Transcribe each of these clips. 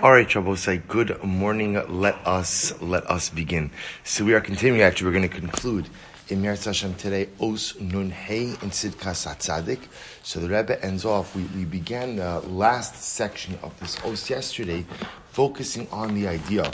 All right, say good morning. Let us let us begin. So we are continuing. Actually, we're going to conclude in Meretz Hashem today. Os Nun Hey in Tzidkas HaTzaddik. So the Rebbe ends off. We, we began the last section of this Os yesterday, focusing on the idea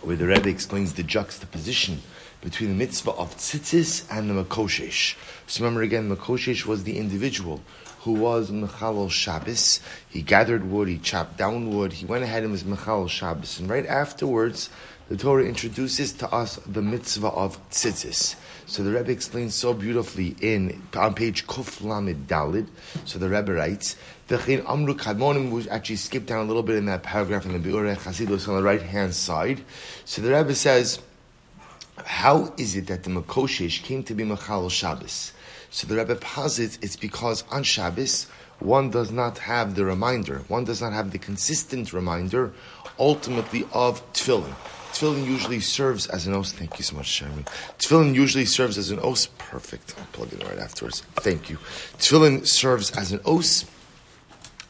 where the Rebbe explains the juxtaposition between the mitzvah of tzitzis and the makoshesh. So remember again, makoshesh was the individual who was Mechalel Shabbos. He gathered wood, he chopped down wood, he went ahead and was Mechalel Shabbos. And right afterwards, the Torah introduces to us the mitzvah of tzitzis. So the Rebbe explains so beautifully in on page Kuf Lamed Dalid. So the Rebbe writes, "V'chein Amru Kadmonim." We actually skipped down a little bit in that paragraph in the Biurei Chasidus on the right hand side. So the Rebbe says, "How is it that the Makoshesh came to be Mechal Shabbos?" So the Rebbe posits it's because on Shabbos one does not have the reminder, one does not have the consistent reminder, ultimately of tefillin. Tefillin usually serves as an os. Thank you so much, Sherry. Tefillin usually serves as an os. Perfect. I'll plug it right afterwards. Thank you. Tefillin serves as an os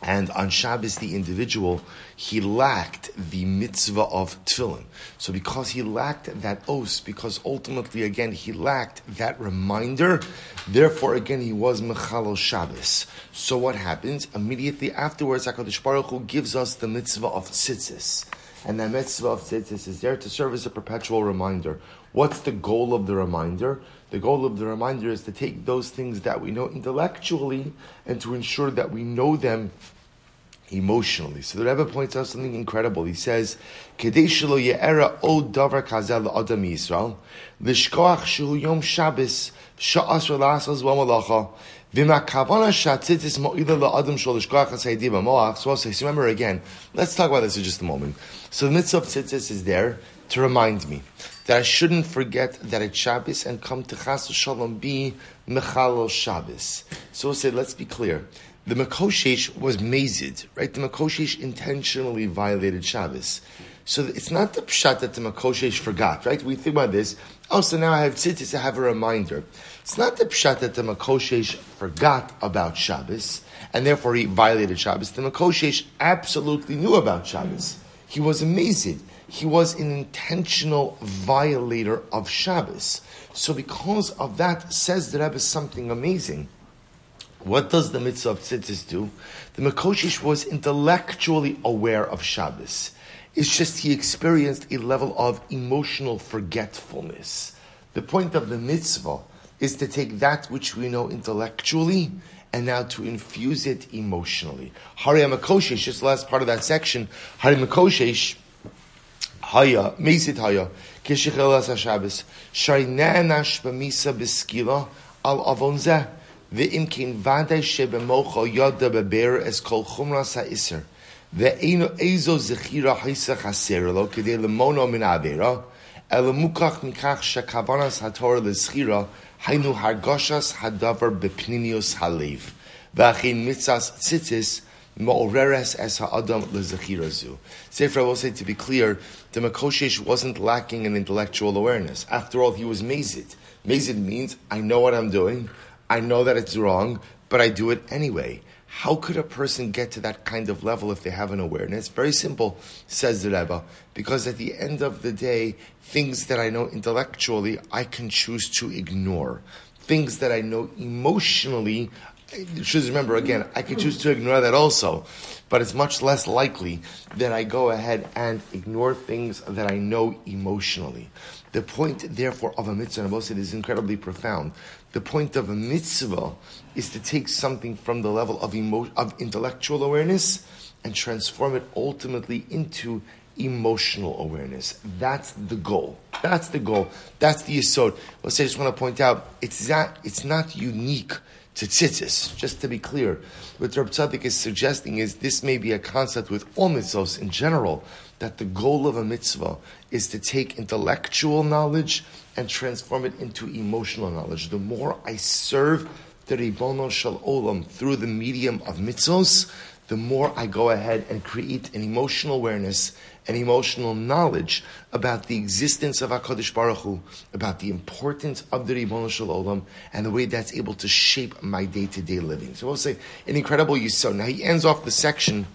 and on Shabbos, the individual, he lacked the mitzvah of tefillin. So because he lacked that os, because ultimately, again, he lacked that reminder, therefore, again, he was mechalel Shabbos. So what happens? Immediately afterwards, HaKadosh Baruch Hu gives us the mitzvah of tzitzis. And that mitzvah of tzitzis is there to serve as a perpetual reminder. What's the goal of the reminder? The goal of the reminder is to take those things that we know intellectually and to ensure that we know them emotionally. So the Rebbe points out something incredible. He says, "Kedei shelo ye'era o davar kazel adam Yisrael lishkoach shu yom Shabbos sha'as relasas v'malacha v'ma kavana shatzitzis mo'ila la'adam shol lishkoach ha'saydi v'moach." So also, remember again. Let's talk about this for just a moment. So the mitzvah of tzitzis is there to remind me that I shouldn't forget that it's Shabbos and come to Chas Shalom be Mechalel Shabbos. So we'll say, let's be clear the Makoshesh was mazid, right? The Makoshesh intentionally violated Shabbos. So it's not the pshat that the Makoshesh forgot, right? We think about this. Oh, so now I have tzitzis, I have a reminder. It's not the pshat that the Makoshesh forgot about Shabbos, and therefore he violated Shabbos. The Makoshesh absolutely knew about Shabbos. He was a mazid. He was an intentional violator of Shabbos. So because of that, says the Rebbe something amazing. What does the mitzvah of tzitzis do? The Makoshish was intellectually aware of Shabbos. It's just he experienced a level of emotional forgetfulness. The point of the mitzvah is to take that which we know intellectually and now to infuse it emotionally. Hari Makoshish, just the last part of that section, Hari Makoshish, Haya, Mesit Haya, Kishichel Asa Shabbos, Shari Nanash Bamisa Beskila, Al Avonzeh, ואם כן ודאי שבמוחו ידע בבר אס כל חומרס האיסר, ואינו איזו זכירה היסה חסר לו כדי למונו מן העבירה, אלא מוכח מכך שכוונס התורה לזכירה, היינו הרגושס הדבר בפנימיוס הלב. ואכן מצס ציציס Ma'oreres es ha'adam lezachirazu. Sefer I will say to be clear, the Makoshesh wasn't lacking in intellectual awareness. After all, he was mazid. Mazid means, I know what I'm doing, I know that it's wrong, but I do it anyway. How could a person get to that kind of level if they have an awareness? Very simple, says the Rebbe, because at the end of the day, things that I know intellectually, I can choose to ignore. Things that I know emotionally, should remember again, I can choose to ignore that also, but it's much less likely that I go ahead and ignore things that I know emotionally. The point, therefore, of a mitzvah, and I said, is incredibly profound. The point of a mitzvah is to take something from the level of, emo- of intellectual awareness and transform it ultimately into emotional awareness. That's the goal. That's the goal. That's the yisod. Let's say, I just want to point out, it's not, it's not unique to tzitzis. Just to be clear, what Reb Tzadok is suggesting is this may be a concept with all mitzvahs in general, that the goal of a mitzvah is to take intellectual knowledge and transform it into emotional knowledge. The more I serve the Ribono Shal Olam through the medium of mitzvos, the more I go ahead and create an emotional awareness, an emotional knowledge about the existence of HaKadosh Baruch Hu, about the importance of the Ribbon Shel Olam, and the way that's able to shape my day-to-day living. So we'll say an incredible yisod. Now he ends off the section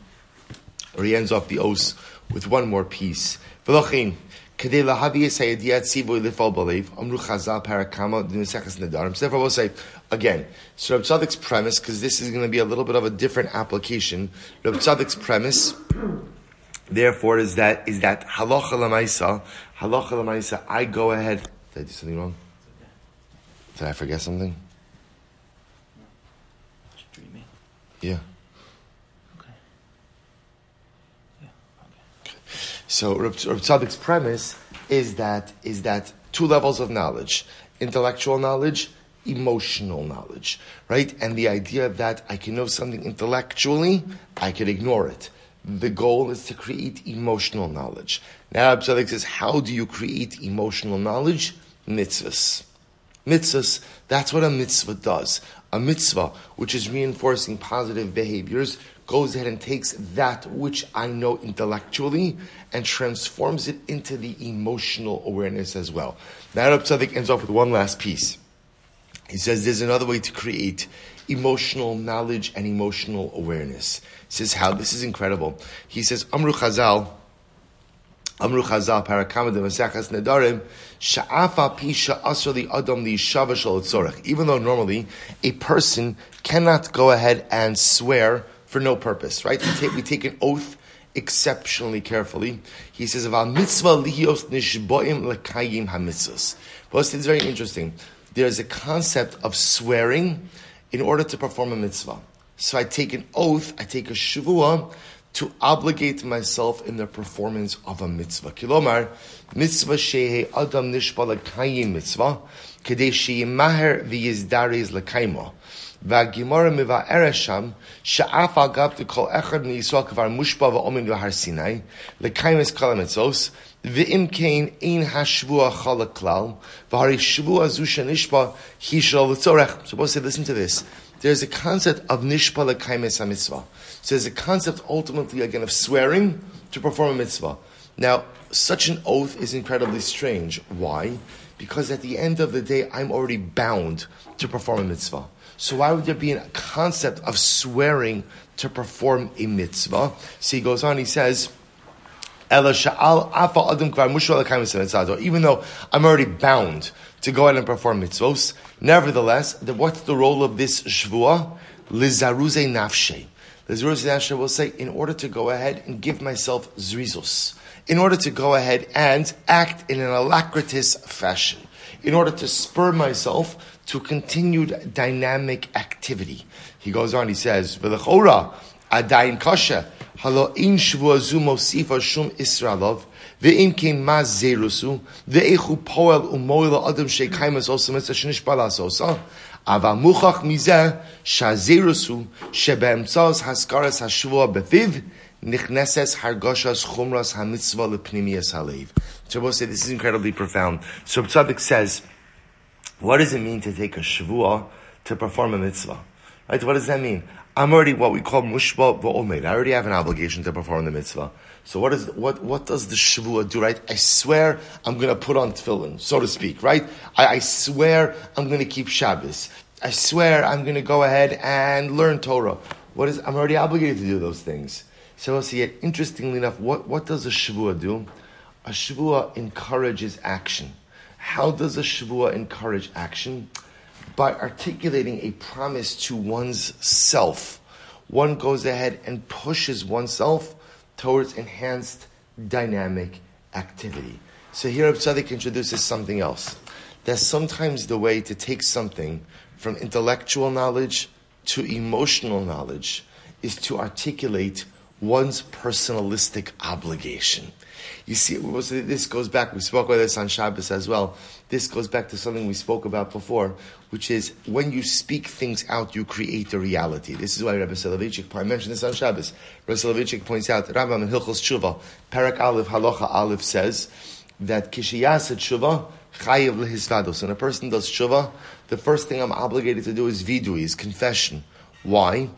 or he ends off the os with one more piece. V'lochin, kedei lahavi yisayadiyat sivu lifal balev, amru chazal parakama, dinuseches nedarim. So therefore we'll say, again, so Reb Tzadok's premise, because this is going to be a little bit of a different application, Reb Tzadok's premise, therefore, is that, is that halacha lamaisa, halacha lamaisa, I go ahead, did I do something wrong? Did I forget something? Yeah. So Reb, Tzadok's premise is that is that two levels of knowledge: intellectual knowledge, emotional knowledge, right? And the idea that I can know something intellectually, I can ignore it. The goal is to create emotional knowledge. Now Reb Tzadok says, how do you create emotional knowledge? Mitzvahs. Mitzvahs, that's what a mitzvah does. A mitzvah, which is reinforcing positive behaviors, goes ahead and takes that which I know intellectually and transforms it into the emotional awareness as well. Now, Rab Tzadok ends off with one last piece. He says there's another way to create emotional knowledge and emotional awareness. He says how this is incredible. He says Amru Chazal, Amru Chazal, Parakama de Masachas Nedarim, Sha'afa Pisha Asrali Adam Li Shava Tzorech. Even though normally a person cannot go ahead and swear for no purpose, right? We take, we take an oath exceptionally carefully. He says, "Aval mitzvah lihios nishboim lekayim hamitzvos." But it's very interesting. There's a concept of swearing in order to perform a mitzvah. So I take an oath, I take a shavua to obligate myself in the performance of a mitzvah. Kilomar, mitzvah shehe adam nishba lekayim mitzvah, kedei sheyimaher v'yizdares lekaymo. והגימורה מבארת שם, שאף על גב דכל אחד מישראל כבר מושפע ואומן בהר סיני, לקיימס כל המצוס, ואם כן אין השבוע חל הכלל, והרי שבוע זו שנשבע היא שלא לצורך. Suppose say, listen to this. There's a concept of nishpa lekaimes mitzvah. So there's a concept ultimately again of swearing to perform a mitzvah. Now, such an oath is incredibly strange. Why? Because at the end of the day, I'm already bound to perform a mitzvah. So why would there be a concept of swearing to perform a mitzvah? So he goes on, he says, even though I'm already bound to go ahead and perform mitzvos, nevertheless, the, what's the role of this shvua? Lizaruze nafshe. Lizaruze nafshe will say, in order to go ahead and give myself zrizus, in order to go ahead and act in an alacritous fashion, in order to spur myself to continued dynamic activity. He goes on, he says, V'lechora, adayin kasha, halo in shvua zu mosifa shum israelov, ve'im kein maz zerusu, ve'echu poel umoil adam sheikaimas osa mitzah shenish balas osa, אבל מוכח מזה שהזירוס הוא שבאמצעות הסקרס השבוע בפיו Nichneses said, this is incredibly profound. So Tzadok says, what does it mean to take a shavua to perform a mitzvah? Right? What does that mean? I'm already what we call mushba v'omed. I already have an obligation to perform the mitzvah. So what is what what does the shavua do? Right? I swear I'm going to put on tefillin, so to speak. Right? I, I swear I'm going to keep Shabbos. I swear I'm going to go ahead and learn Torah. What is I'm already obligated to do those things. So. It. Interestingly enough, what what does a shavua do? A shavua encourages action. How does a Shavua encourage action? By articulating a promise to one's self. One goes ahead and pushes oneself towards enhanced dynamic activity. So here Absadik introduces something else. That sometimes the way to take something from intellectual knowledge to emotional knowledge is to articulate one's personalistic obligation. You see, this goes back, we spoke about this on Shabbos as well. This goes back to something we spoke about before, which is when you speak things out, you create a reality. This is why Rabbi Soloveitchik, I mentioned this on Shabbos. Rabbi Soloveitchik points out, Rambam in Hilchos Tshuva, Parak Aleph, Halacha Aleph says that Kishiyasa Tshuva, Chayiv lehisvados. When a person does Tshuva, the first thing I'm obligated to do is vidui, is confession. Why?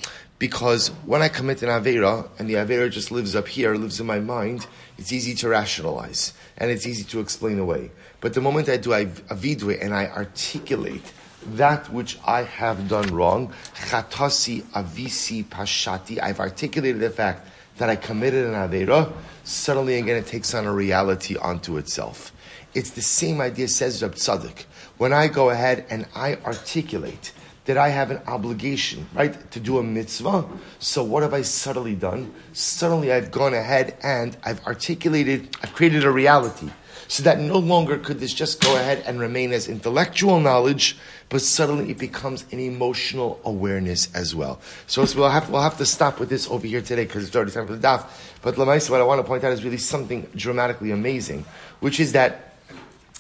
Because when I commit an Avera, and the Avera just lives up here, lives in my mind, it's easy to rationalize, and it's easy to explain away. But the moment I do a vidui and I articulate that which I have done wrong, chatasi avisi pashati, I've articulated the fact that I committed an Avera, suddenly again it takes on a reality onto itself. It's the same idea, says Rab Tzadok. When I go ahead and I articulate that I have an obligation, right, to do a mitzvah. So what have I subtly done? Suddenly I've gone ahead and I've articulated, I've created a reality. So that no longer could this just go ahead and remain as intellectual knowledge, but suddenly it becomes an emotional awareness as well. So we'll have, we'll have to stop with this over here today because it's already time for the daf. But Lamaisa, what I want to point out is really something dramatically amazing, which is that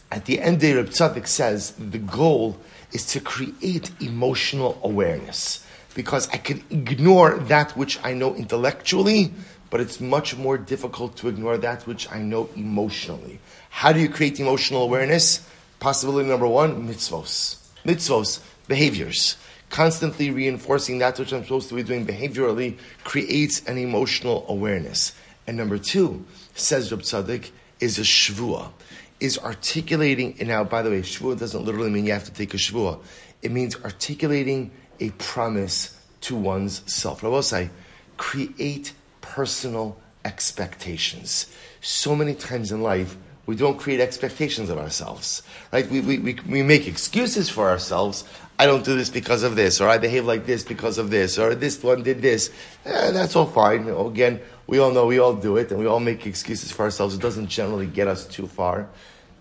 at the end there, Reb Tzadok says the goal is to create emotional awareness. Because I can ignore that which I know intellectually, but it's much more difficult to ignore that which I know emotionally. How do you create emotional awareness? Possibility number one, mitzvos. Mitzvos, behaviors. Constantly reinforcing that which I'm supposed to be doing behaviorally creates an emotional awareness. And number two, says Reb Tzadok, is a shvua is articulating, and now, by the way, shvuah doesn't literally mean you have to take a shvuah. It means articulating a promise to one's self. I will say, create personal expectations. So many times in life, we don't create expectations of ourselves, right? We, we, we, we make excuses for ourselves. I don't do this because of this, or I behave like this because of this, or this one did this. Eh, that's all fine. Again, we all know we all do it, and we all make excuses for ourselves. It doesn't generally get us too far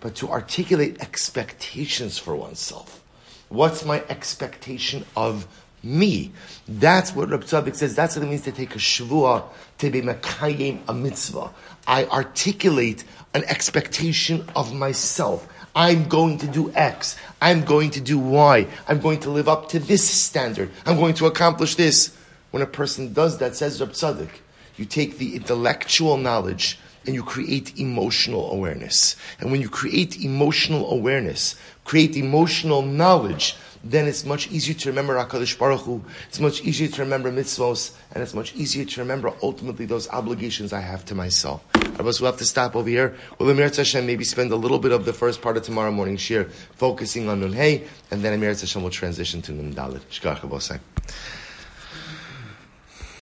but to articulate expectations for oneself. What's my expectation of me? That's what Reb Tzadok says. That's what it means to take a shvuah, to be mekayim a mitzvah. I articulate an expectation of myself. I'm going to do X. I'm going to do Y. I'm going to live up to this standard. I'm going to accomplish this. When a person does that, says Reb Tzadok, you take the intellectual knowledge and you create emotional awareness. And when you create emotional awareness, create emotional knowledge, then it's much easier to remember HaKadosh Baruch Hu, it's much easier to remember mitzvos, and it's much easier to remember ultimately those obligations I have to myself. Rabbi, we'll have to stop over here. We'll Amir Hashem maybe spend a little bit of the first part of tomorrow morning shir focusing on Nun Hey, and then Amir Hashem will transition to Nun Dalit.